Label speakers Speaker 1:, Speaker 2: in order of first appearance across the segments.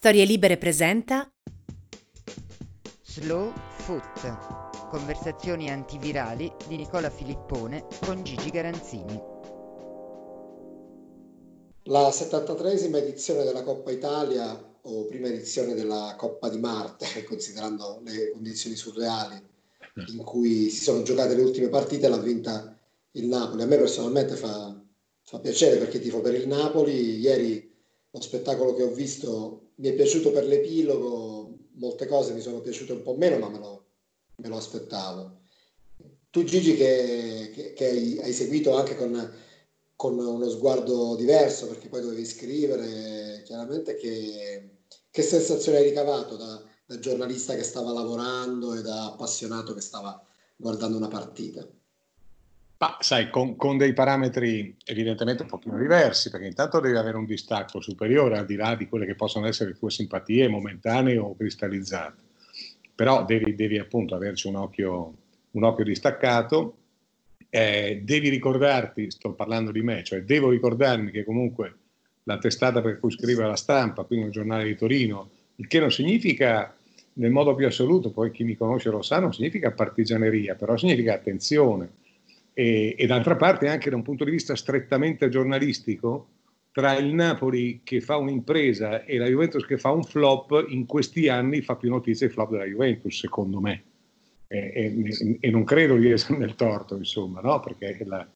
Speaker 1: Storie Libere presenta
Speaker 2: Slow Foot. Conversazioni antivirali di Nicola Filippone con Gigi Garanzini.
Speaker 3: La 73esima edizione della Coppa Italia o prima edizione della Coppa di Marte, considerando le condizioni surreali in cui si sono giocate le ultime partite, l'ha vinta il Napoli. A me personalmente fa, fa piacere perché tifo per il Napoli. Ieri lo spettacolo che ho visto mi è piaciuto per l'epilogo, molte cose mi sono piaciute un po' meno, ma me lo, me lo aspettavo. Tu Gigi che, che, che hai, seguito anche con, con, uno sguardo diverso, perché poi dovevi scrivere, chiaramente che, che sensazione hai ricavato da, da giornalista che stava lavorando e da appassionato che stava guardando una partita?
Speaker 4: Ma sai, con, con, dei parametri evidentemente un pochino diversi, perché intanto devi avere un distacco superiore al di là di quelle che possono essere le tue simpatie momentanee o cristallizzate. Però devi, devi appunto averci un occhio, un occhio distaccato. Eh, devi ricordarti, sto parlando di me, cioè devo ricordarmi che comunque la testata per cui scrive la stampa, quindi un giornale di Torino, il che non significa nel modo più assoluto, poi chi mi conosce lo sa, non significa partigianeria, però significa attenzione e, e d'altra parte anche da un punto di vista strettamente giornalistico, tra il Napoli che fa un'impresa e la Juventus che fa un flop, in questi anni fa più notizie il flop della Juventus, secondo me. E, e, e non credo di essere nel torto, insomma, no? perché la,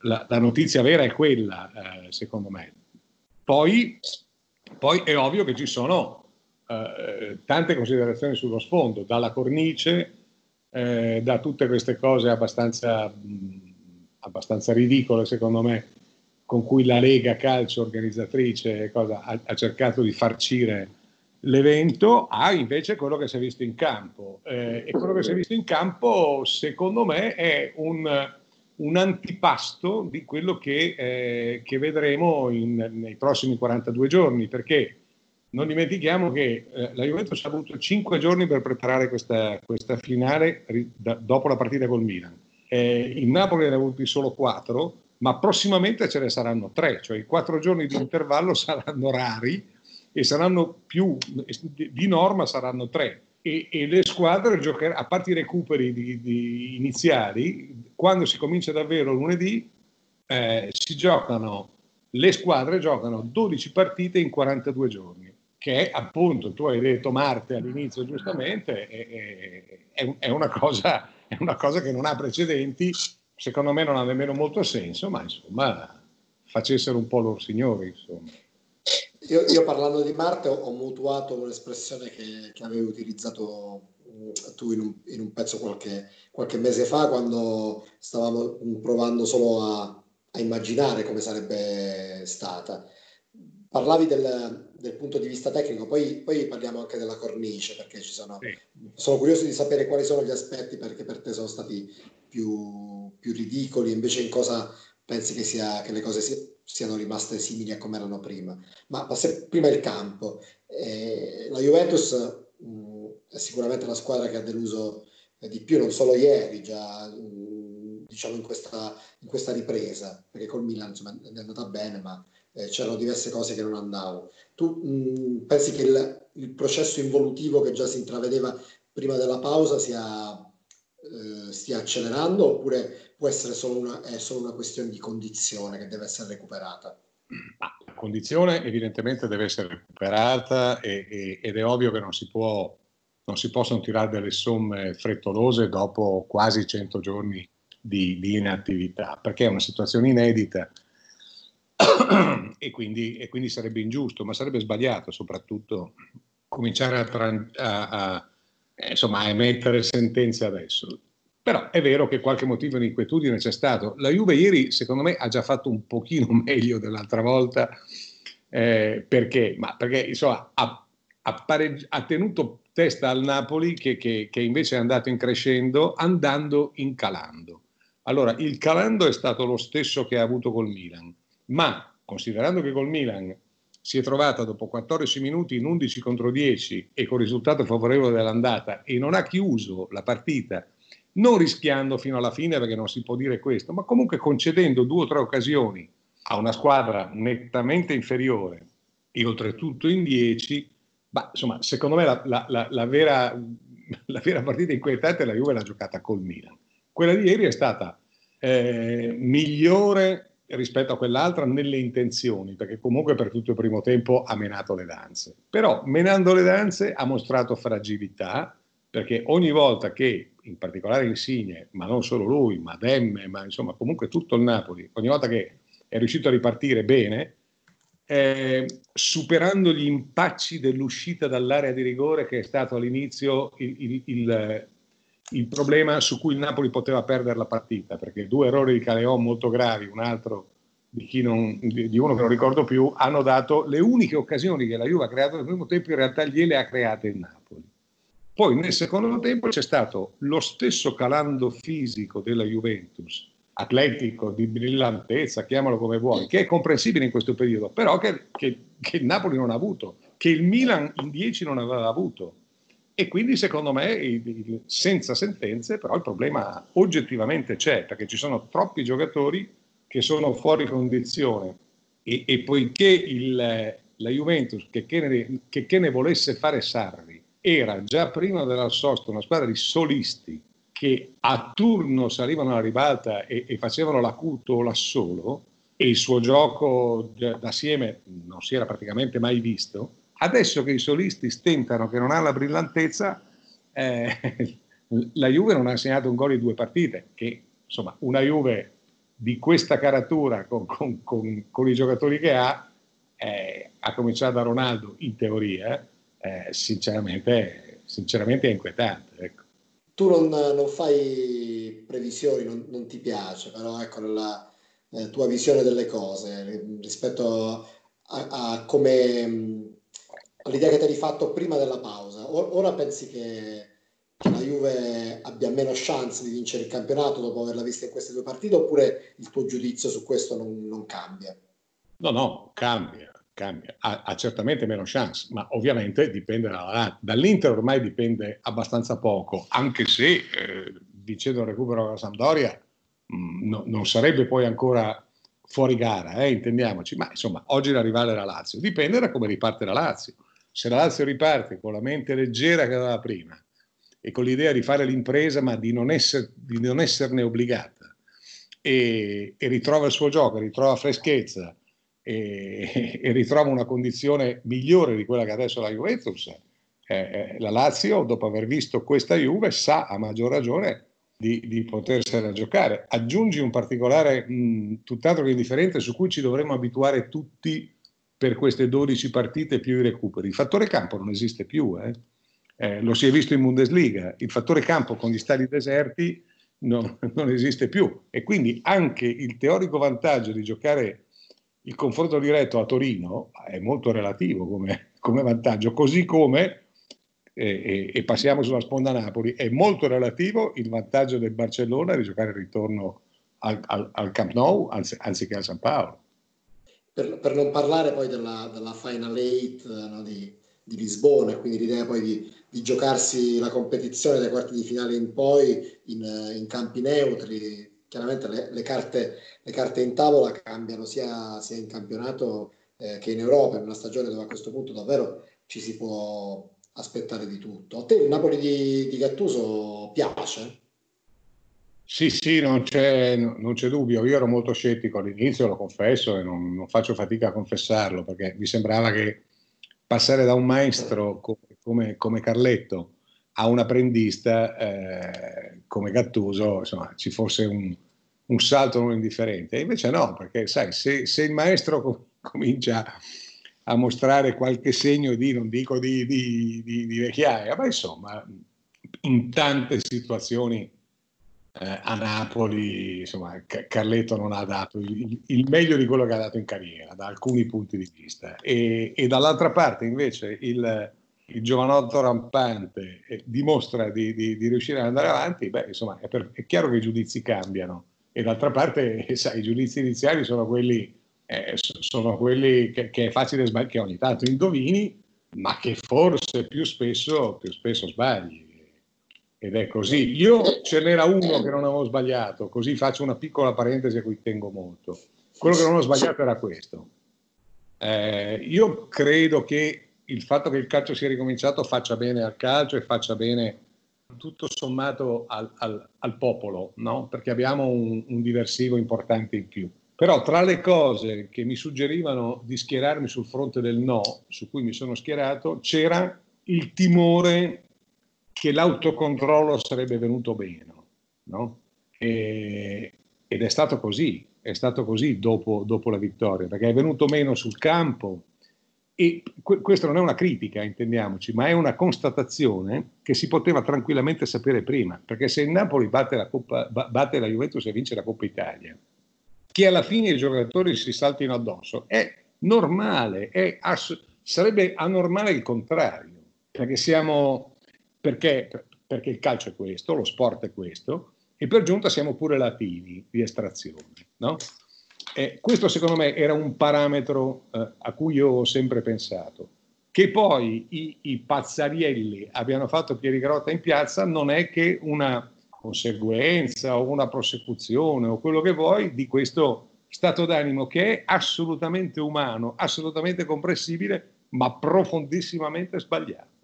Speaker 4: la, la, notizia vera è quella, eh, secondo me. Poi, poi, è ovvio che ci sono eh, tante considerazioni sullo sfondo, dalla cornice eh, da tutte queste cose abbastanza, mh, abbastanza, ridicole, secondo me, con cui la Lega Calcio organizzatrice cosa, ha, ha, cercato di farcire l'evento, a invece quello che si è visto in campo. Eh, e quello che si è visto in campo, secondo me, è un, un antipasto di quello che, eh, che vedremo in, nei prossimi 42 giorni, perché non dimentichiamo che eh, la Juventus ha avuto 5 giorni per preparare questa, questa finale ri, da, dopo la partita col Milan. Eh, il Napoli ne ha avuti solo 4, ma prossimamente ce ne saranno 3, cioè i 4 giorni di intervallo saranno rari e saranno più, di norma saranno 3. E, e le squadre giocheranno, a parte i recuperi di, di iniziali, quando si comincia davvero lunedì, eh, si giocano, le squadre giocano 12 partite in 42 giorni che appunto tu hai detto Marte all'inizio giustamente, è, è, è, una cosa, è, una cosa, che non ha precedenti, secondo me non ha nemmeno molto senso, ma insomma facessero un po' loro signori.
Speaker 3: Io, io, parlando di Marte ho, ho mutuato un'espressione che, che avevi utilizzato tu in un, in un pezzo qualche, qualche, mese fa quando stavamo provando solo a, a immaginare come sarebbe stata. Parlavi del, del punto di vista tecnico, poi, poi, parliamo anche della cornice, perché ci sono, sì. sono curioso di sapere quali sono gli aspetti perché per te sono stati più, più ridicoli, invece in cosa pensi che, sia, che le cose si, siano rimaste simili a come erano prima. Ma, se prima il campo, eh, la Juventus mh, è sicuramente la squadra che ha deluso di più, non solo ieri, già mh, diciamo in questa, in questa ripresa, perché col Milan insomma, è andata bene, ma eh, c'erano diverse cose che non andavano. Tu mh, pensi che il, il, processo involutivo che già si intravedeva prima della pausa sia, eh, stia accelerando oppure può essere solo una, è solo una questione di condizione che deve essere recuperata?
Speaker 4: La condizione evidentemente deve essere recuperata e, e, ed è ovvio che non si, può, non si possono tirare delle somme frettolose dopo quasi 100 giorni di, di inattività, perché è una situazione inedita e, quindi, e, quindi, sarebbe ingiusto, ma sarebbe sbagliato soprattutto cominciare a, a, a, eh, insomma, a emettere sentenze adesso. Però è vero che qualche motivo di inquietudine c'è stato. La Juve ieri, secondo me, ha già fatto un pochino meglio dell'altra volta, eh, perché? Ma perché insomma, ha, ha, pareggi- ha, tenuto testa al Napoli che, che, che invece è andato in crescendo, andando in calando. Allora, il calando è stato lo stesso che ha avuto col Milan ma considerando che col Milan si è trovata dopo 14 minuti in 11 contro 10 e con risultato favorevole dell'andata e non ha chiuso la partita, non rischiando fino alla fine perché non si può dire questo, ma comunque concedendo due o tre occasioni a una squadra nettamente inferiore e oltretutto in 10, Ma insomma, secondo me la, la, la, la, vera, vera partita inquietante la Juve l'ha giocata col Milan. Quella di ieri è stata eh, migliore rispetto a quell'altra nelle intenzioni, perché comunque per tutto il primo tempo ha menato le danze. Però menando le danze ha mostrato fragilità, perché ogni volta che, in particolare Insigne, ma non solo lui, ma Demme, ma insomma comunque tutto il Napoli, ogni volta che è riuscito a ripartire bene, eh, superando gli impacci dell'uscita dall'area di rigore che è stato all'inizio il, il, il, il, problema su cui il Napoli poteva perdere la partita, perché due errori di Caleon molto gravi, un altro di, non, di, uno che non ricordo più, hanno dato le uniche occasioni che la Juve ha creato nel primo tempo, in realtà gliele ha create il Napoli. Poi nel secondo tempo c'è stato lo stesso calando fisico della Juventus, atletico, di brillantezza, chiamalo come vuoi, che è comprensibile in questo periodo, però che, il Napoli non ha avuto, che il Milan in 10 non aveva avuto. E quindi secondo me, il, il, senza sentenze, però il problema oggettivamente c'è, perché ci sono troppi giocatori che sono fuori condizione. E, e poiché il, la Juventus, che che, ne, che, che ne volesse fare Sarri, era già prima della sosta una squadra di solisti che a turno salivano alla ribalta e, e facevano l'acuto o l'assolo e il suo gioco d'assieme non si era praticamente mai visto, adesso che i solisti stentano, che non hanno la brillantezza, eh, la Juve non ha segnato un gol in due partite, che insomma una Juve di questa caratura con, con, con, con i giocatori che ha, eh, a cominciare da Ronaldo in teoria, eh, sinceramente, sinceramente è inquietante. Ecco
Speaker 3: tu non, non fai previsioni, non, non, ti piace, però ecco nella eh, tua visione delle cose rispetto a, a come all'idea che ti eri fatto prima della pausa. Ora pensi che, la Juve abbia meno chance di vincere il campionato dopo averla vista in queste due partite oppure il tuo giudizio su questo non, non cambia?
Speaker 4: No, no, cambia cambia, ha, ha, certamente meno chance, ma ovviamente dipende dalla, dall'Inter ormai dipende abbastanza poco, anche se eh, vincendo il recupero della Sampdoria mh, mm, no, non sarebbe poi ancora fuori gara, eh, intendiamoci, ma insomma oggi la rivale è la Lazio, dipende da come riparte la Lazio, se la Lazio riparte con la mente leggera che aveva prima e con l'idea di fare l'impresa ma di non, essere, di non esserne obbligata e, e ritrova il suo gioco, ritrova freschezza, e, e ritrova una condizione migliore di quella che adesso la Juventus, eh, eh, la Lazio, dopo aver visto questa Juve, sa a maggior ragione di, di potersela giocare. Aggiungi un particolare mh, tutt'altro che indifferente su cui ci dovremmo abituare tutti per queste 12 partite più i recuperi. Il fattore campo non esiste più, eh? Eh, lo si è visto in Bundesliga, il fattore campo con gli stadi deserti non, non esiste più e quindi anche il teorico vantaggio di giocare il confronto diretto a Torino è molto relativo come, come vantaggio, così come, eh, e passiamo sulla sponda Napoli, è molto relativo il vantaggio del Barcellona di giocare il ritorno al, al, al Camp Nou anzi, anziché al San Paolo.
Speaker 3: Per, per, non parlare poi della, della Final Eight no, di, di, Lisbona, quindi l'idea poi di, di, giocarsi la competizione dai quarti di finale in poi in, in campi neutri, chiaramente le, le, carte, le, carte, in tavola cambiano sia, sia in campionato eh, che in Europa, in una stagione dove a questo punto davvero ci si può aspettare di tutto. A te il Napoli di, di Gattuso piace?
Speaker 4: Sì, sì, non c'è, non c'è, dubbio. Io ero molto scettico all'inizio, lo confesso, e non, non, faccio fatica a confessarlo, perché mi sembrava che passare da un maestro come, come, Carletto a un apprendista eh, come Gattuso, insomma, ci fosse un, un, salto non indifferente. E invece no, perché sai, se, se il maestro com- comincia a mostrare qualche segno di, non dico di, di, di, di vecchiaia, ma insomma, in tante situazioni eh, a Napoli, insomma, Carletto non ha dato il, il, meglio di quello che ha dato in carriera, da alcuni punti di vista. E, e dall'altra parte, invece, il il giovanotto rampante eh, dimostra di, di, di, riuscire ad andare avanti, beh, insomma, è, per, è, chiaro che i giudizi cambiano. E d'altra parte, sai, i giudizi iniziali sono quelli, eh, sono quelli che, che, è facile sbagliare, che ogni tanto indovini, ma che forse più spesso, più spesso sbagli. Ed è così. Io ce n'era uno che non avevo sbagliato, così faccio una piccola parentesi a cui tengo molto. Quello che non ho sbagliato era questo. Eh, io credo che il fatto che il calcio sia ricominciato faccia bene al calcio e faccia bene tutto sommato al, al, al popolo, no? perché abbiamo un, un, diversivo importante in più. Però tra le cose che mi suggerivano di schierarmi sul fronte del no, su cui mi sono schierato, c'era il timore che l'autocontrollo sarebbe venuto meno. No? E, ed è stato così, è stato così dopo, dopo la vittoria, perché è venuto meno sul campo e que- questa non è una critica, intendiamoci, ma è una constatazione che si poteva tranquillamente sapere prima, perché se il Napoli batte la, Coppa, batte la Juventus e vince la Coppa Italia, che alla fine i giocatori si saltino addosso, è normale, è ass- sarebbe anormale il contrario, perché, siamo, perché, perché il calcio è questo, lo sport è questo, e per giunta siamo pure latini di estrazione, no? Eh, questo secondo me era un parametro eh, a cui io ho sempre pensato. Che poi i, i pazzarielli abbiano fatto Pierigrotta in piazza non è che una conseguenza o una prosecuzione o quello che vuoi di questo stato d'animo che è assolutamente umano, assolutamente comprensibile, ma profondissimamente sbagliato.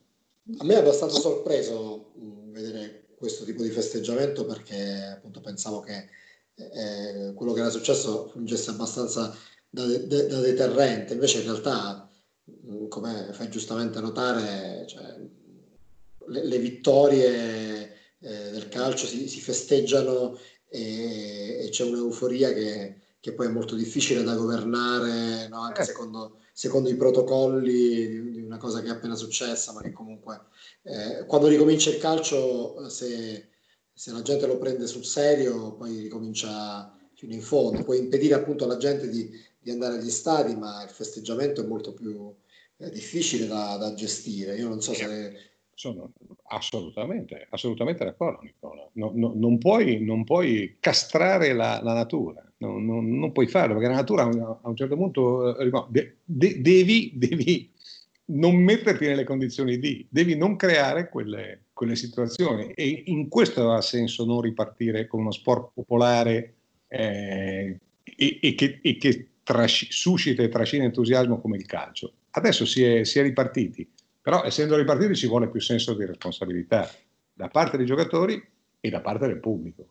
Speaker 3: A me è abbastanza sorpreso vedere questo tipo di festeggiamento perché appunto pensavo che eh, quello che era successo fungesse abbastanza da, de, da deterrente, invece in realtà, come fai giustamente notare, cioè, le, le, vittorie eh, del calcio si, si festeggiano e, e, c'è un'euforia che, che, poi è molto difficile da governare, no? anche eh. secondo, secondo, i protocolli una cosa che è appena successa, ma che comunque eh, quando ricomincia il calcio, se se la gente lo prende sul serio, poi ricomincia fino in fondo. Puoi impedire appunto alla gente di, di andare agli stadi, ma il festeggiamento è molto più eh, difficile da, da, gestire. Io non so se.
Speaker 4: Sono assolutamente, assolutamente d'accordo, Nicola. No, no, non, puoi, non, puoi, castrare la, la natura, no, non puoi farlo perché la natura a un certo punto eh, de, devi, devi non metterti nelle condizioni di, devi non creare quelle, quelle situazioni e in questo ha senso non ripartire con uno sport popolare eh, e, e, che, e che trasci, suscita e trascina entusiasmo come il calcio. Adesso si è, si è ripartiti, però essendo ripartiti ci vuole più senso di responsabilità da parte dei giocatori e da parte del pubblico.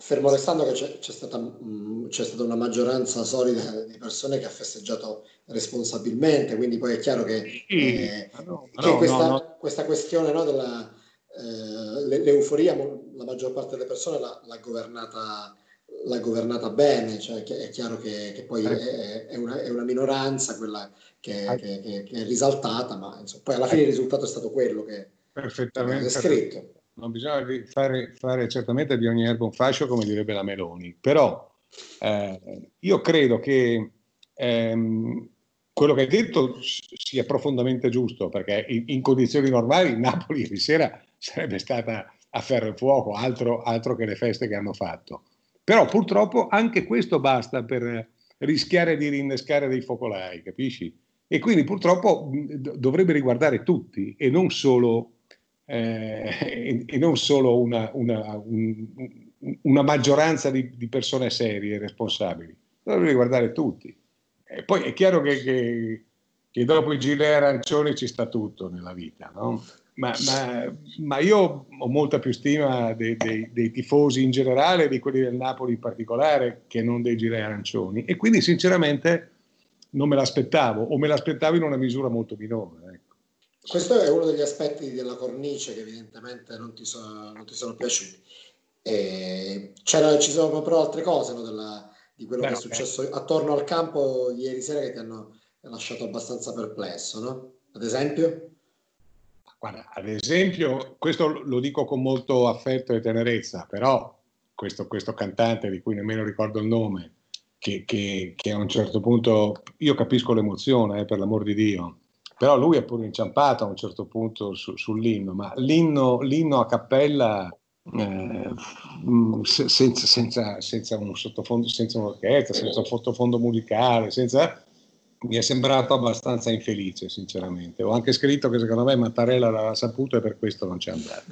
Speaker 3: Fermo restando che c'è, c'è, stata, mh, mm, c'è, stata, una maggioranza solida di persone che ha festeggiato responsabilmente, quindi poi è chiaro che, eh, no, che no, questa, no, questa, questione della, eh, l'euforia, la maggior parte delle persone l'ha, l'ha, governata, l'ha governata, bene, cioè è chiaro che, che poi è, è, una, è, una, minoranza quella che, che, che, è risaltata, ma insomma, poi alla fine il risultato è stato quello che,
Speaker 4: è descritto non bisogna fare, fare, certamente di ogni erba un fascio, come direbbe la Meloni, però eh, io credo che ehm, quello che hai detto sia profondamente giusto, perché in, in condizioni normali Napoli ieri sera sarebbe stata a ferro e fuoco, altro, altro che le feste che hanno fatto. Però purtroppo anche questo basta per rischiare di rinnescare dei focolai, capisci? E quindi purtroppo dovrebbe riguardare tutti e non solo eh, e, non solo una, una, un, una maggioranza di, di, persone serie e responsabili, dovrebbe riguardare tutti. E poi è chiaro che, che, che, dopo i gilet arancioni ci sta tutto nella vita, no? ma, ma, ma, io ho molta più stima dei, dei, dei, tifosi in generale, di quelli del Napoli in particolare, che non dei gilet arancioni. E quindi sinceramente non me l'aspettavo, o me l'aspettavo in una misura molto minore.
Speaker 3: Questo è uno degli aspetti della cornice che evidentemente non ti, so, non ti sono piaciuti. Ci sono però altre cose no, della, di quello Beh, che è successo attorno al campo ieri sera che ti hanno lasciato abbastanza perplesso, no? Ad esempio?
Speaker 4: Guarda, ad esempio, questo lo dico con molto affetto e tenerezza, però questo, questo cantante di cui nemmeno ricordo il nome, che, che, che, a un certo punto, io capisco l'emozione, eh, per l'amor di Dio, però lui è pure inciampato a un certo punto su, sull'inno, ma l'inno, l'inno a cappella eh, mm, senza, senza, senza, un sottofondo, senza un'orchestra, senza un sottofondo musicale, senza, mi è sembrato abbastanza infelice, sinceramente. Ho anche scritto che secondo me Mattarella l'aveva saputo e per questo non c'è andato.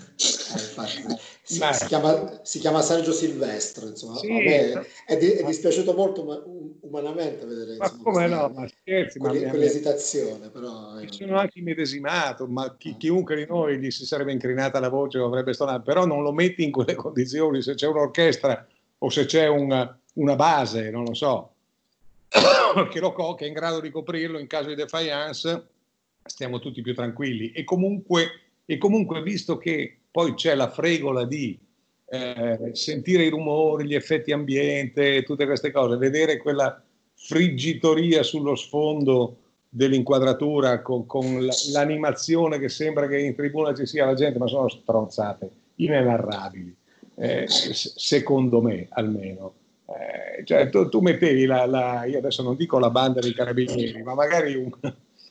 Speaker 3: Eh, si, si, chiama, si, chiama, Sergio Silvestro, insomma, sì, me è, di, è, dispiaciuto molto ma, umanamente vedere
Speaker 4: ma come no, ma scherzi,
Speaker 3: quelle, ma quell'esitazione. Però,
Speaker 4: mi sono anche immedesimato, ma chi, chiunque di noi gli si sarebbe incrinata la voce o avrebbe stonato, però non lo metti in quelle condizioni, se c'è un'orchestra o se c'è una, una base, non lo so, che, lo, che è in grado di coprirlo in caso di defiance, stiamo tutti più tranquilli. E comunque, e comunque visto che poi c'è la fregola di eh, sentire i rumori, gli effetti ambiente, tutte queste cose, vedere quella friggitoria sullo sfondo dell'inquadratura con, con l'animazione che sembra che in tribuna ci sia la gente, ma sono stronzate inenarrabili, eh, secondo me almeno. Eh, cioè, tu, tu, mettevi la, la, io adesso non dico la banda dei carabinieri, ma magari un,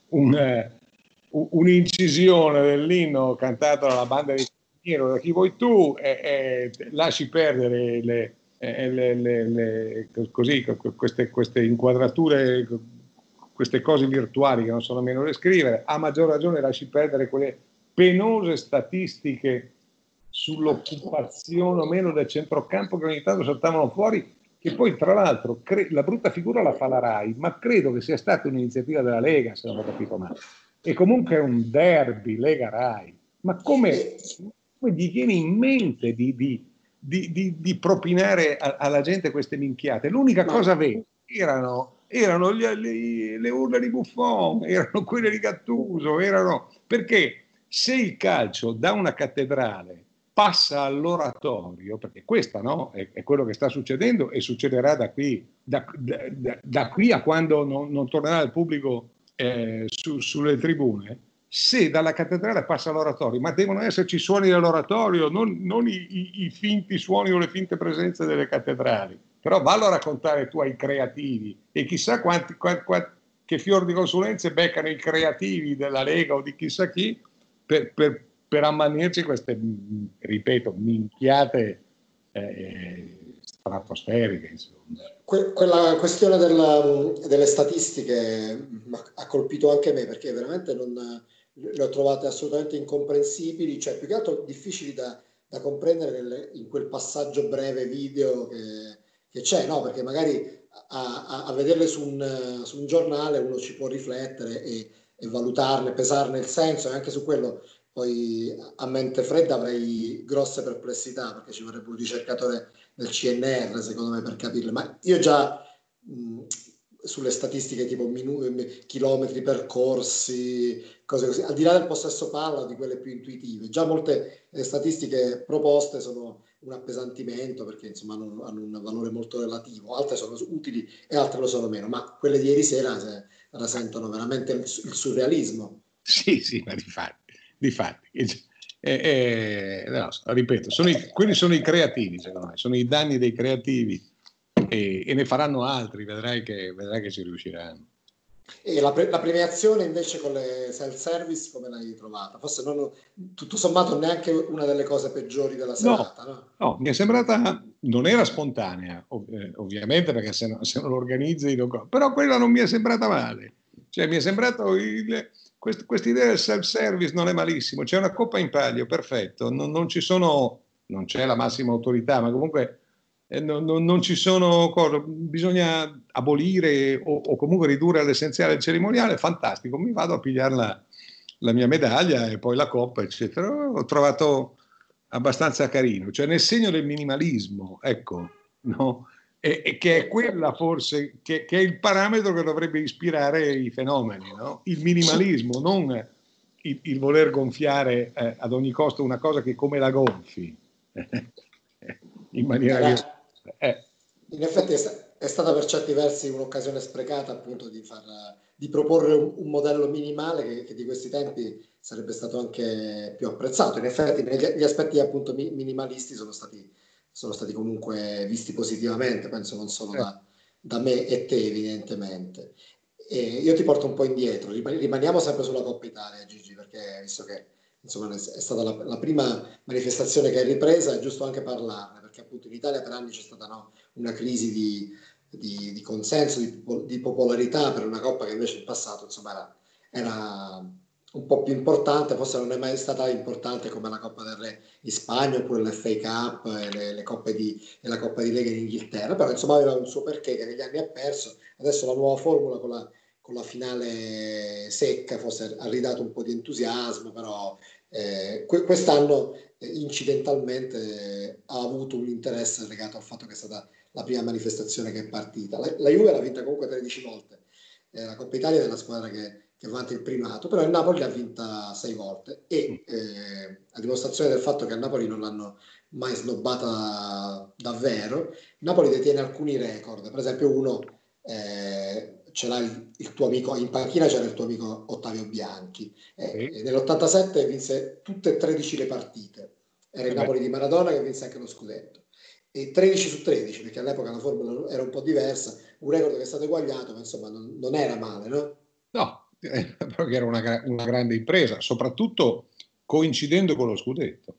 Speaker 4: un, eh, un'incisione dell'inno cantato dalla banda dei carabinieri da chi vuoi tu e, e lasci perdere le, le, le, così, queste, queste, inquadrature, queste cose virtuali che non sono meno da scrivere, a maggior ragione lasci perdere quelle penose statistiche sull'occupazione o meno del centrocampo che ogni tanto saltavano fuori, che poi tra l'altro cre- la brutta figura la fa la RAI, ma credo che sia stata un'iniziativa della Lega, se non ho capito male. E comunque è un derby Lega-RAI. Ma come gli viene in mente di, di di, di, propinare a, alla gente queste minchiate. L'unica Ma... cosa vera erano, erano gli, le, le urla di Buffon, erano quelle di Gattuso, erano... perché se il calcio da una cattedrale passa all'oratorio, perché questo no, è, è, quello che sta succedendo e succederà da qui, da, da, da qui a quando non, non tornerà il pubblico eh, su, sulle tribune, se dalla cattedrale passa all'oratorio, ma devono esserci suoni dell'oratorio, non, non i, i, i, finti suoni o le finte presenze delle cattedrali. Però vallo a raccontare tu ai creativi e chissà quanti, quanti, quanti, che fior di consulenze beccano i creativi della Lega o di chissà chi per, per, per ammanirci queste, ripeto, minchiate eh, stratosferiche. Insomma.
Speaker 3: Que- quella questione della, delle statistiche ha colpito anche me perché veramente non le ho trovate assolutamente incomprensibili, cioè più che altro difficili da, da comprendere nelle, in quel passaggio breve video che, che c'è, no? Perché magari a, a, a vederle su un, su un, giornale uno ci può riflettere e, e, valutarne, pesarne il senso e anche su quello poi a mente fredda avrei grosse perplessità perché ci vorrebbe un ricercatore del CNR secondo me per capirle, ma io già mh, sulle statistiche tipo minu- chilometri percorsi, cose così, al di là del possesso palla, di quelle più intuitive. Già molte eh, statistiche proposte sono un appesantimento perché insomma hanno, hanno, un valore molto relativo, altre sono utili e altre lo sono meno, ma quelle di ieri sera se, rasentano veramente il, il, surrealismo.
Speaker 4: Sì, sì, ma di fatti, di fatti. Eh, eh, no, ripeto, sono i, quelli sono i creativi, secondo me, sono i danni dei creativi e, e ne faranno altri, vedrai che, vedrai che ci riusciranno.
Speaker 3: E la, pre- la, premiazione invece con le self-service come l'hai trovata? Forse non, tutto sommato neanche una delle cose peggiori della serata,
Speaker 4: no? No, no mi è sembrata, non era spontanea, ov- eh, ovviamente perché se, no, se non lo organizzi, non... però quella non mi è sembrata male. Cioè mi è sembrato, il, questa idea del self-service non è malissimo, c'è una coppa in palio, perfetto, non, non ci sono, non c'è la massima autorità, ma comunque eh, non, non, non, ci sono cose, bisogna abolire o, o, comunque ridurre all'essenziale il cerimoniale, fantastico, mi vado a pigliare la, la, mia medaglia e poi la coppa, eccetera. Ho trovato abbastanza carino, cioè nel segno del minimalismo, ecco, no? e, e che è quella forse, che, che, è il parametro che dovrebbe ispirare i fenomeni, no? il minimalismo, non il, il voler gonfiare eh, ad ogni costo una cosa che come la gonfi. in maniera...
Speaker 3: Eh, eh. In effetti è, stata per certi versi un'occasione sprecata appunto di, far, di proporre un, un, modello minimale che, che, di questi tempi sarebbe stato anche più apprezzato. In effetti gli aspetti appunto minimalisti sono stati, sono stati comunque visti positivamente, penso non solo da, da me e te evidentemente. E io ti porto un po' indietro, rimaniamo sempre sulla Coppa Italia Gigi, perché visto che insomma è stata la, la, prima manifestazione che è ripresa, è giusto anche parlarne, perché appunto in Italia per anni c'è stata no, una crisi di, di, di consenso, di, di, popolarità per una coppa che invece in passato insomma era, era un po' più importante, forse non è mai stata importante come la Coppa del Re in Spagna oppure l'FA Cup e, le, le Coppe di, e la Coppa di Lega in Inghilterra, però insomma aveva un suo perché che negli anni ha perso, adesso la nuova formula con la, con la finale secca forse ha ridato un po' di entusiasmo, però eh, quest'anno eh, incidentalmente ha avuto un interesse legato al fatto che è stata la prima manifestazione che è partita. La, la Juve l'ha vinta comunque 13 volte, eh, la Coppa Italia è la squadra che che vanta il primato, però il Napoli l'ha vinta sei volte e eh, a dimostrazione del fatto che a Napoli non l'hanno mai snobbata davvero, Napoli detiene alcuni record, per esempio uno eh, ce l'ha il, il, tuo amico, in panchina c'era il tuo amico Ottavio Bianchi, eh, sì. nell'87 vinse tutte e 13 le partite, era il Napoli di Maradona che vinse anche lo scudetto. E 13 su 13, perché all'epoca la formula era un po' diversa, un record che è stato eguagliato, ma insomma non, non era male, no?
Speaker 4: No, perché era una, una grande impresa, soprattutto coincidendo con lo scudetto.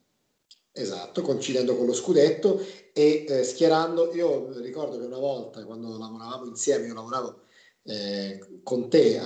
Speaker 3: Esatto, coincidendo con lo scudetto e eh, schierando, io ricordo che una volta quando lavoravamo insieme, io lavoravo eh, con te eh,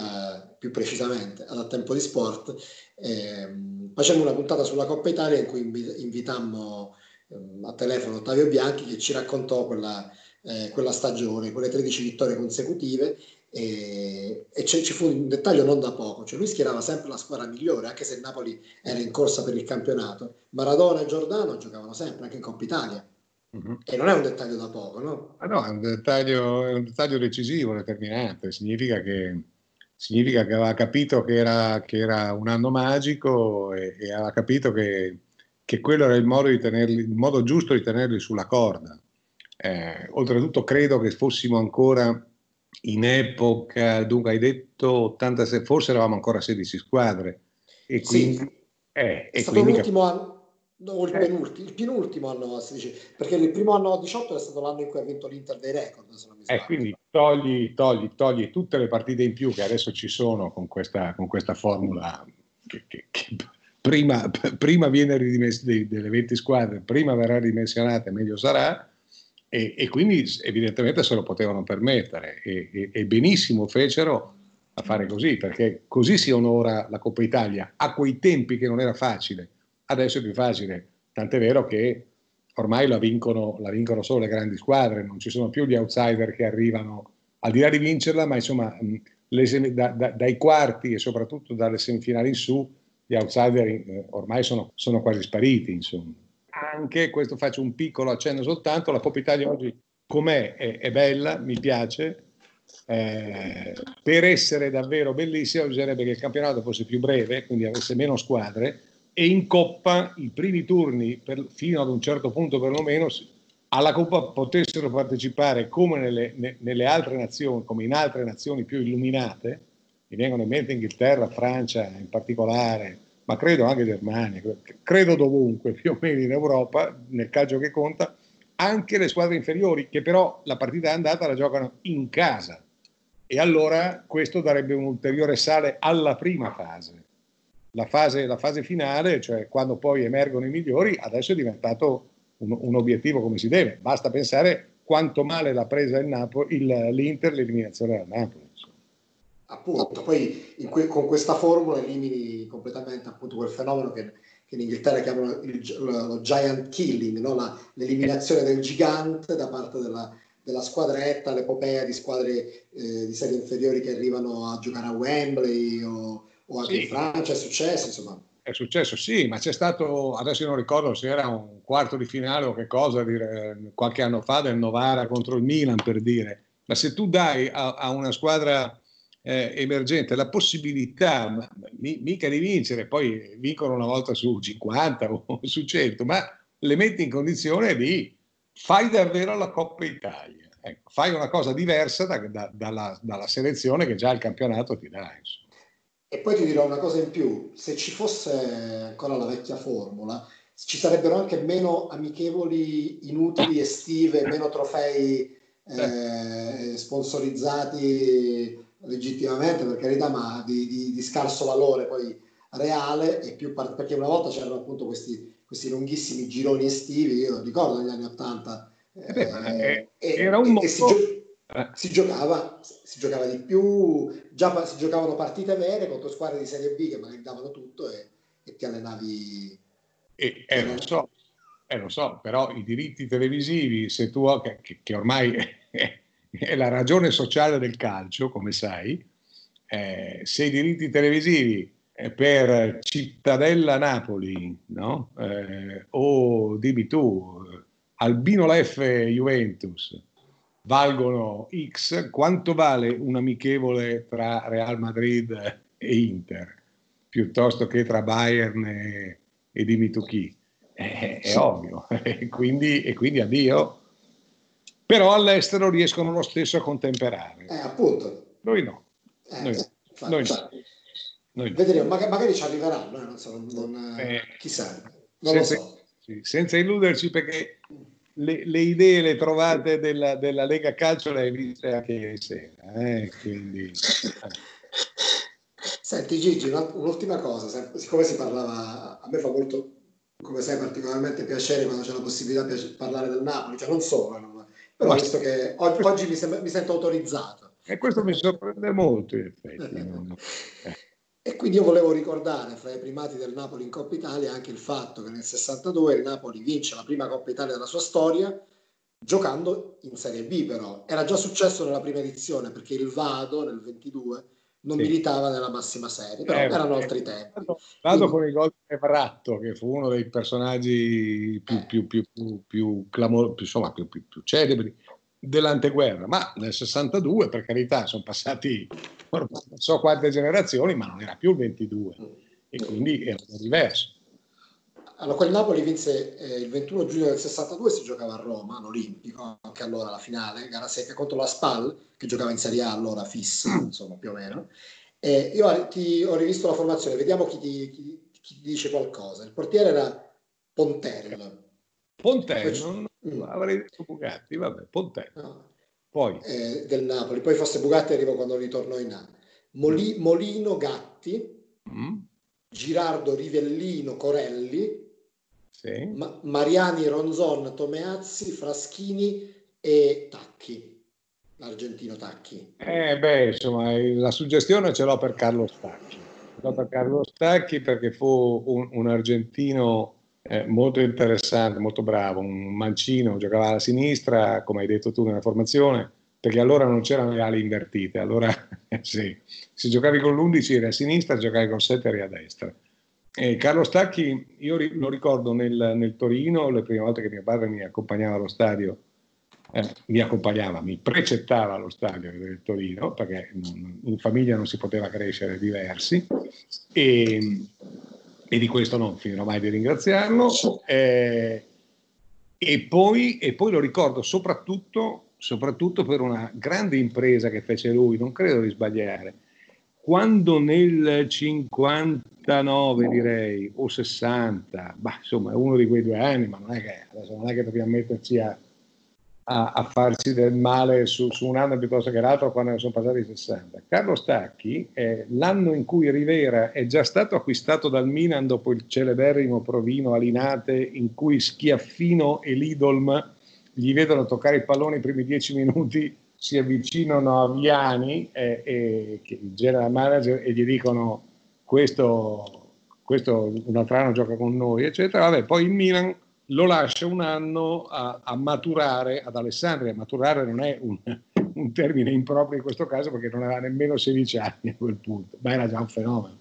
Speaker 3: più precisamente ad Tempo di Sport, ehm, facemmo una puntata sulla Coppa Italia in cui invitammo ehm, a telefono Ottavio Bianchi che ci raccontò quella, eh, quella stagione, quelle 13 vittorie consecutive e, e ci fu un dettaglio non da poco, cioè lui schierava sempre la squadra migliore, anche se il Napoli era in corsa per il campionato. Maradona e Giordano giocavano sempre, anche in Coppa Italia. Uh-huh. E non è un dettaglio da poco, no?
Speaker 4: Ah no, è un dettaglio, è un dettaglio decisivo, determinante. Significa che, significa che aveva capito che era, che era, un anno magico e, e aveva capito che, che, quello era il modo, di tenerli, il modo giusto di tenerli sulla corda. Eh, oltretutto credo che fossimo ancora in epoca, dunque hai detto 86, forse eravamo ancora 16 squadre. E quindi,
Speaker 3: sì, eh, è stato quindi l'ultimo anno, no, il, penultimo, il penultimo anno a 16, perché il primo anno a 18 è stato l'anno in cui ha vinto l'Inter dei record. Se non mi
Speaker 4: eh, quindi togli, togli, togli tutte le partite in più che adesso ci sono con questa, con questa formula che, che, che prima, prima viene ridimessa delle 20 squadre, prima verrà ridimensionata, meglio sarà e, e, quindi evidentemente se lo potevano permettere e, e, e, benissimo fecero a fare così perché così si onora la Coppa Italia a quei tempi che non era facile adesso è più facile tant'è vero che ormai la vincono, la vincono solo le grandi squadre non ci sono più gli outsider che arrivano al di là di vincerla ma insomma le, da, da, dai quarti e soprattutto dalle semifinali in su gli outsider eh, ormai sono, sono quasi spariti insomma. Anche, questo faccio un piccolo accenno soltanto, la Coppa Italia oggi com'è? È, è bella, mi piace, eh, per essere davvero bellissima bisognerebbe che il campionato fosse più breve, quindi avesse meno squadre e in Coppa i primi turni, per, fino ad un certo punto perlomeno, alla Coppa potessero partecipare come nelle, ne, nelle, altre nazioni, come in altre nazioni più illuminate, mi vengono in mente Inghilterra, Francia in particolare, ma credo anche Germania, credo dovunque, più o meno in Europa, nel calcio che conta, anche le squadre inferiori, che però la partita andata la giocano in casa. E allora questo darebbe un ulteriore sale alla prima fase. La fase, la fase finale, cioè quando poi emergono i migliori, adesso è diventato un, un obiettivo come si deve. Basta pensare quanto male l'ha presa il Napo- il, l'Inter l'eliminazione del Napoli
Speaker 3: appunto, poi que- con questa formula elimini completamente appunto quel fenomeno che, che in Inghilterra chiamano il, lo giant killing, no? La, l'eliminazione del gigante da parte della, della squadretta, l'epopea di squadre eh, di serie inferiori che arrivano a giocare a Wembley o, o anche sì. in Francia, è successo insomma.
Speaker 4: È successo, sì, ma c'è stato, adesso non ricordo se era un quarto di finale o che cosa, dire, qualche anno fa del Novara contro il Milan per dire, ma se tu dai a, a una squadra eh, emergente la possibilità, mi, mica di vincere, poi vincono una volta su 50 o su 100, ma le metti in condizione di fai davvero la Coppa Italia. Ecco, fai una cosa diversa da, da, dalla, dalla, selezione che già il campionato ti dà. Insomma.
Speaker 3: E poi ti dirò una cosa in più, se ci fosse ancora la vecchia formula, ci sarebbero anche meno amichevoli inutili estive, meno trofei eh, sponsorizzati legittimamente per carità, ma di, di, di scarso valore poi reale e più part- perché una volta c'erano appunto questi, questi lunghissimi gironi estivi, io ricordo negli anni 80
Speaker 4: eh, eh, era un modo, gio-
Speaker 3: eh. si, giocava, si giocava di più, già si giocavano partite vere contro squadre di Serie B che magari davano tutto e, e ti allenavi.
Speaker 4: E, eh, lo so, eh, lo so, però i diritti televisivi, se tu, che, che ormai è la ragione sociale del calcio, come sai, eh, se i diritti televisivi eh, per Cittadella Napoli, no? eh, o dimmi tu, Albino Leffe Juventus, valgono X, quanto vale un amichevole tra Real Madrid e Inter, piuttosto che tra Bayern e, e dimmi tu chi? Eh, è ovvio, e quindi, e quindi addio. Però all'estero riescono lo stesso a contemperare.
Speaker 3: Eh, appunto.
Speaker 4: Noi no.
Speaker 3: Eh, noi, noi, cioè, noi Vedremo, magari, magari, ci arriveranno, eh, non so, non, eh, chissà, non senza, lo so.
Speaker 4: Sì, senza illuderci perché le, le, idee le trovate della, della, Lega Calcio le hai viste anche ieri sera. Eh? Quindi,
Speaker 3: Senti Gigi, un'ultima cosa, siccome si parlava, a me fa molto, come sai, particolarmente piacere quando c'è la possibilità di parlare del Napoli, cioè non solo, però visto che oggi, oggi mi, sembra, mi, sento autorizzato.
Speaker 4: E questo mi sorprende molto in effetti.
Speaker 3: eh. E quindi io volevo ricordare fra i primati del Napoli in Coppa Italia anche il fatto che nel 62 il Napoli vince la prima Coppa Italia della sua storia giocando in Serie B però. Era già successo nella prima edizione perché il Vado nel 22 non sì. militava nella massima serie, però eh, erano eh, altri tempi.
Speaker 4: Vado con il gol di Evratto, che fu uno dei personaggi più, eh. più, più, più, più, clamor- più, insomma, più, più, più celebri dell'anteguerra, ma nel 62 per carità sono passati non so quante generazioni, ma non era più il 22 e quindi era diverso.
Speaker 3: Allora, quel Napoli vinse eh, il 21 giugno del 62, si giocava a Roma, all'Olimpico, anche allora la finale, gara secca contro la Spal, che giocava in Serie A allora fissa, insomma, più o meno. E io ti, ho rivisto la formazione, vediamo chi ti, chi, chi dice qualcosa. Il portiere era Pontel.
Speaker 4: Pontel, non, mm. avrei detto Bugatti, vabbè, Pontel. No. Poi.
Speaker 3: Eh, del Napoli, poi forse Bugatti arrivò quando ritornò in A. Moli, mm. Molino Gatti, mm. Girardo Rivellino Corelli, sì. Ma- Mariani Ronzon Tomeazzi, Fraschini e Tacchi, l'argentino Tacchi.
Speaker 4: Eh beh, insomma, la suggestione ce l'ho per Carlo Stacchi. Ce l'ho per Carlo Stacchi perché fu un, un argentino molto interessante, molto bravo, un mancino, giocava alla sinistra, come hai detto tu nella formazione, perché allora non c'erano le ali invertite, allora sì, se giocavi con l'11 eri a sinistra, giocavi con 7 eri a destra. E Carlo Stacchi, io lo ricordo nel, nel, Torino, le prime volte che mio padre mi accompagnava allo stadio, eh, mi accompagnava, mi precettava allo stadio del Torino, perché in famiglia non si poteva crescere diversi, e, e di questo non finirò mai di ringraziarlo. Eh, e, poi, e, poi, lo ricordo soprattutto, soprattutto per una grande impresa che fece lui, non credo di sbagliare, quando nel 59 direi, o 60, bah, insomma è uno di quei due anni, ma non è che, non è che dobbiamo metterci a, a, a farsi del male su, su, un anno piuttosto che l'altro quando ne sono passati 60. Carlo Stacchi è l'anno in cui Rivera è già stato acquistato dal Milan dopo il celeberrimo provino a Linate in cui Schiaffino e Lidolm gli vedono toccare il pallone i primi dieci minuti si avvicinano a Viani, e, e, il general manager, e gli dicono questo, questo un altro anno gioca con noi, eccetera. Vabbè, poi il Milan lo lascia un anno a, a maturare ad Alessandria. Maturare non è un, un, termine improprio in questo caso perché non aveva nemmeno 16 anni a quel punto, ma era già un fenomeno.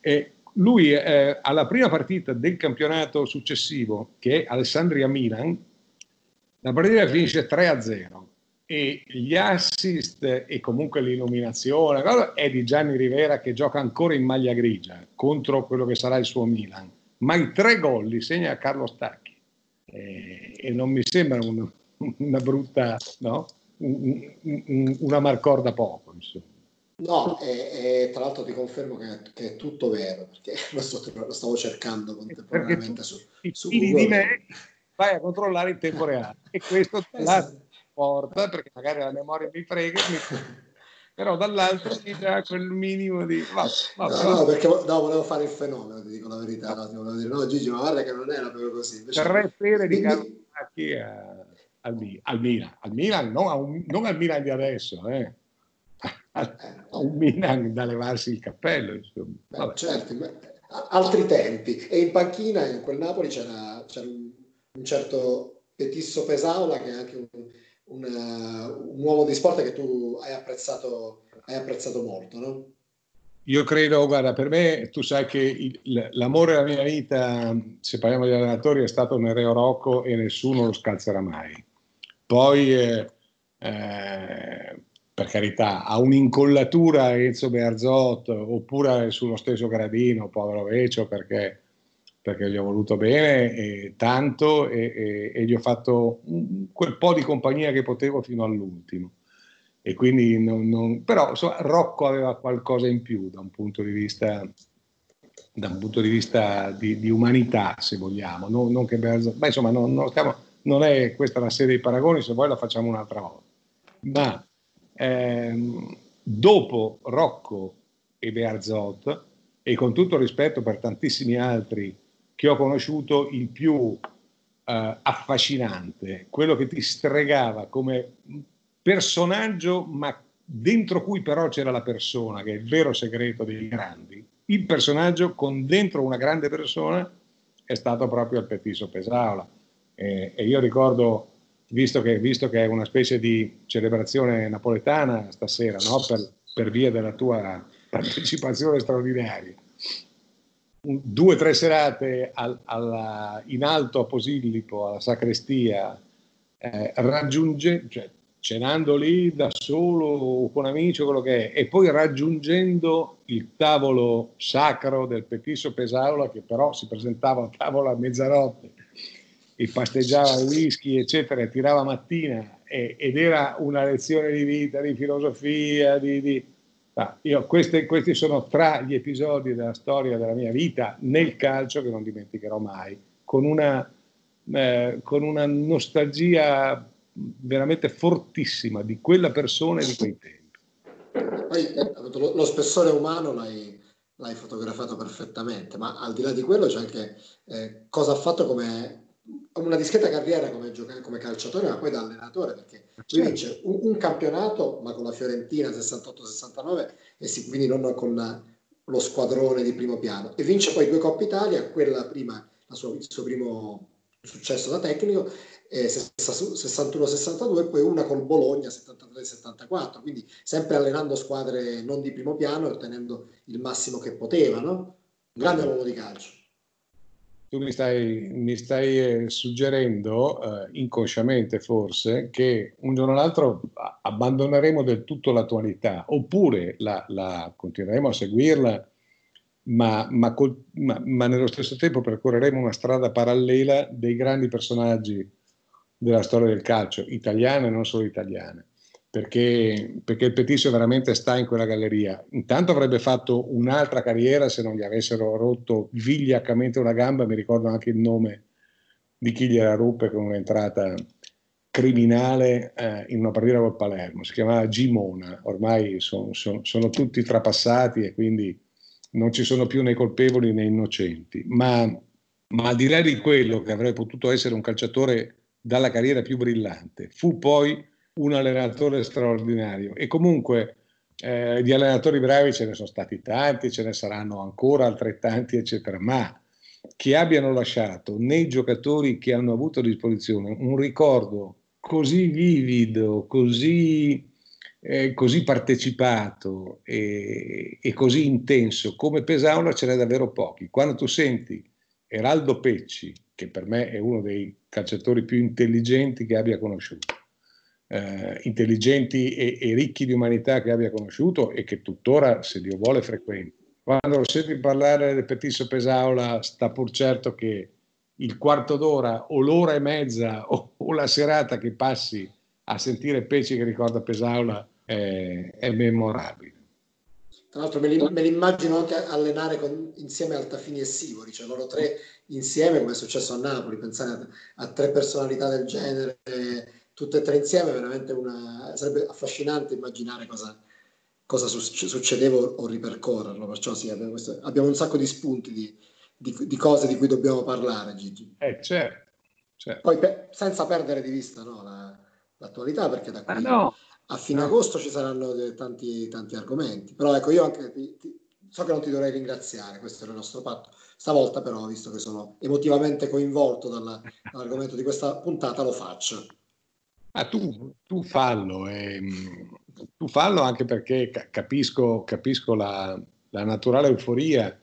Speaker 4: E lui eh, alla prima partita del campionato successivo, che è Alessandria-Milan, la partita finisce 3-0 e gli assist e comunque l'illuminazione è di Gianni Rivera che gioca ancora in maglia grigia contro quello che sarà il suo Milan, ma i tre gol li segna Carlo Stacchi eh, e non mi sembra un, una brutta, no? un, un, una marcorda poco. Insomma.
Speaker 3: No, e, e, tra l'altro ti confermo che, che, è tutto vero, perché lo, sto, lo stavo cercando contemporaneamente su, su Google.
Speaker 4: di me vai a controllare in tempo reale e questo eh, la, porta perché magari la memoria mi frega mi... però dall'altro mi dà quel minimo di
Speaker 3: va, va, no, no, perché no, volevo fare il fenomeno ti dico la verità no, ti volevo dire no Gigi ma guarda che non era proprio così
Speaker 4: Invece, tre pere di Carlo Sacchi a... al, al Milan, al Milan, non, un, non, al Milan di adesso, eh. a un Milan da levarsi il cappello.
Speaker 3: Beh, certo, altri tempi. E in panchina in quel Napoli c'era, c'era un, un, certo Petisso Pesaula che è anche un, un, un, uomo di sport che tu hai apprezzato, hai apprezzato molto, no?
Speaker 4: Io credo, guarda, per me tu sai che il, l'amore della mia vita, se parliamo di allenatori, è stato Nereo Rocco e nessuno lo scalzerà mai. Poi, eh, eh, per carità, ha un'incollatura Enzo Bearzot oppure sullo stesso gradino, povero Vecio, perché, perché gli ho voluto bene e tanto e, e, e, gli ho fatto quel po' di compagnia che potevo fino all'ultimo e quindi non, non, però insomma, Rocco aveva qualcosa in più da un punto di vista, punto di, vista di, di umanità, se vogliamo. Non, non che ma insomma, non, stiamo, non, è questa la serie dei paragoni, se vuoi la facciamo un'altra volta. Ma ehm, dopo Rocco e Bearzot, e con tutto rispetto per tantissimi altri che ho conosciuto, il più eh, affascinante, quello che ti stregava come personaggio, ma dentro cui però c'era la persona, che è il vero segreto dei grandi. Il personaggio con dentro una grande persona è stato proprio il Petiso Pesaola. Eh, e io ricordo, visto che, visto che, è una specie di celebrazione napoletana stasera, no? per, per, via della tua partecipazione straordinaria, due o tre serate al, alla, in alto a Posillipo, alla sacrestia, eh, raggiunge, cioè, cenando lì da solo o con amici o quello che è, e poi raggiungendo il tavolo sacro del Petisso Pesaula, che però si presentava a tavola a mezzanotte e pasteggiava whisky, eccetera, e tirava mattina, e, ed era una lezione di vita, di filosofia, di... di ah, io, queste, questi sono tra gli episodi della storia della mia vita nel calcio che non dimenticherò mai, con una, eh, con una nostalgia veramente fortissima di quella persona e di quei tempi.
Speaker 3: Eh, lo, lo spessore umano l'hai, l'hai, fotografato perfettamente, ma al di là di quello c'è anche eh, cosa ha fatto come una discreta carriera come, gioca- come calciatore, ma poi da allenatore, perché lui certo. vince un, un, campionato, ma con la Fiorentina 68-69, e si, quindi non con la, lo squadrone di primo piano, e vince poi due Coppa Italia, quella prima, sua, il suo primo successo da tecnico, eh, 61-62 e poi una col Bologna 73-74, quindi sempre allenando squadre non di primo piano e ottenendo il massimo che poteva, no? Un grande uomo di calcio.
Speaker 4: Tu mi stai, mi stai eh, suggerendo, eh, inconsciamente forse, che un giorno o l'altro abbandoneremo del tutto l'attualità, oppure la, la continueremo a seguirla ma, ma, col, ma, ma, nello stesso tempo percorreremo una strada parallela dei grandi personaggi della storia del calcio, italiana e non solo italiana, perché, perché il Petizio veramente sta in quella galleria. Intanto avrebbe fatto un'altra carriera se non gli avessero rotto vigliaccamente una gamba, mi ricordo anche il nome di chi gliela ruppe con un'entrata criminale eh, in una partita col Palermo, si chiamava Gimona, ormai son, son, sono tutti trapassati e quindi non ci sono più né colpevoli né innocenti, ma, ma al di là di quello che avrebbe potuto essere un calciatore dalla carriera più brillante, fu poi un allenatore straordinario e comunque eh, di allenatori bravi ce ne sono stati tanti, ce ne saranno ancora altrettanti, eccetera, ma che abbiano lasciato nei giocatori che hanno avuto a disposizione un ricordo così vivido, così eh, così partecipato e, e, così intenso come Pesaula ce n'è davvero pochi. Quando tu senti Eraldo Pecci, che per me è uno dei calciatori più intelligenti che abbia conosciuto, eh, intelligenti e, e, ricchi di umanità che abbia conosciuto e che tuttora, se Dio vuole, frequenti. Quando lo senti parlare del Petisso Pesaula, sta pur certo che il quarto d'ora o l'ora e mezza o, o la serata che passi a sentire Pecci che ricorda Pesaula è, è memorabile.
Speaker 3: Tra l'altro me, li, me li immagino anche allenare con, insieme Altafini e Sivori, cioè loro tre insieme come è successo a Napoli, pensare a, a tre personalità del genere, tutte e tre insieme, veramente una, sarebbe affascinante immaginare cosa, cosa succedeva o ripercorrerlo, perciò sì, abbiamo, questo, abbiamo un sacco di spunti di, di, di, cose di cui dobbiamo parlare Gigi.
Speaker 4: Eh certo,
Speaker 3: certo. Poi pe- senza perdere di vista no, la, l'attualità, perché da qui ah,
Speaker 4: no.
Speaker 3: a fine no. agosto ci saranno tanti, tanti argomenti. Però ecco, io anche ti, ti, so che non ti dovrei ringraziare, questo era il nostro patto. Stavolta però, visto che sono emotivamente coinvolto dalla, dall'argomento di questa puntata, lo faccio.
Speaker 4: Ah, tu, tu, fallo, ehm, tu fallo anche perché capisco, capisco la, la, naturale euforia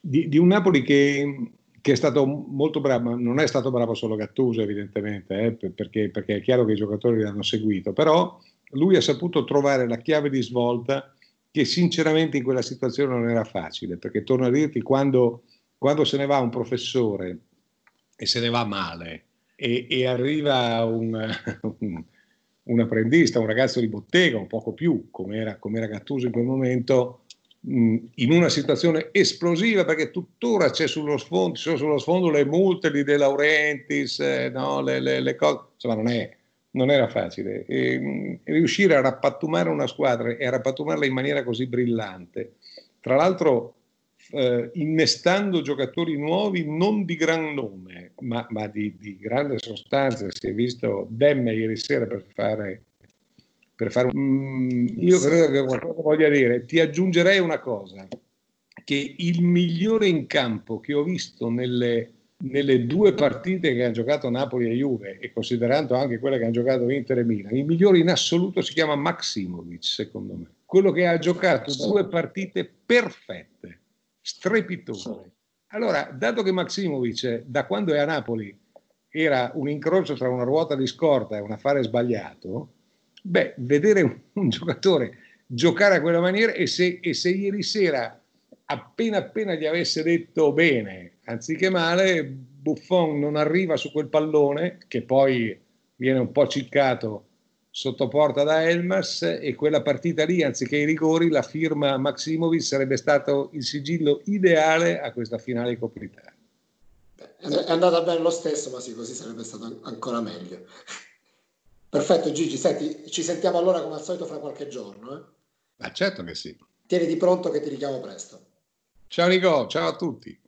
Speaker 4: di, di un Napoli che, che, è stato molto bravo, non è stato bravo solo Gattuso evidentemente, eh, perché, perché, è chiaro che i giocatori l'hanno seguito, però lui ha saputo trovare la chiave di svolta che sinceramente in quella situazione non era facile, perché torno a dirti, quando, quando se ne va un professore e se ne va male, e, e arriva un, un, un, apprendista, un ragazzo di bottega, un poco più, come era, come era Gattuso in quel momento, mh, in una situazione esplosiva, perché tuttora c'è sullo sfondo, sono sullo sfondo le multe di De Laurentiis, eh, no, le, le, le cose, insomma non, è, non era facile. E, riuscire a rappattumare una squadra e a rappattumarla in maniera così brillante, tra l'altro eh, innestando giocatori nuovi non di gran nome, ma, ma di, di, grande sostanza. Si è visto Demme ieri sera per fare... Per fare mm, io credo che qualcosa voglia dire. Ti aggiungerei una cosa, che il migliore in campo che ho visto nelle, nelle due partite che hanno giocato Napoli e Juve, e considerando anche quelle che hanno giocato Inter e Milan, il migliore in assoluto si chiama Maximovic, secondo me. Quello che ha giocato due partite perfette strepitoso. Allora, dato che Maximovic da quando è a Napoli era un incrocio tra una ruota di scorta e un affare sbagliato, beh, vedere un, un giocatore giocare a quella maniera e se, e se, ieri sera appena appena gli avesse detto bene, anziché male, Buffon non arriva su quel pallone che poi viene un po' ciccato sotto porta da Elmas e quella partita lì, anziché i rigori, la firma Maximovic sarebbe stato il sigillo ideale a questa finale Coppa Italia.
Speaker 3: È andata bene lo stesso, ma sì, così sarebbe stato ancora meglio. Perfetto Gigi, senti, ci sentiamo allora come al solito fra qualche giorno. Eh?
Speaker 4: Ma certo che sì.
Speaker 3: Tieni di pronto che ti richiamo presto.
Speaker 4: Ciao Nico, ciao a tutti.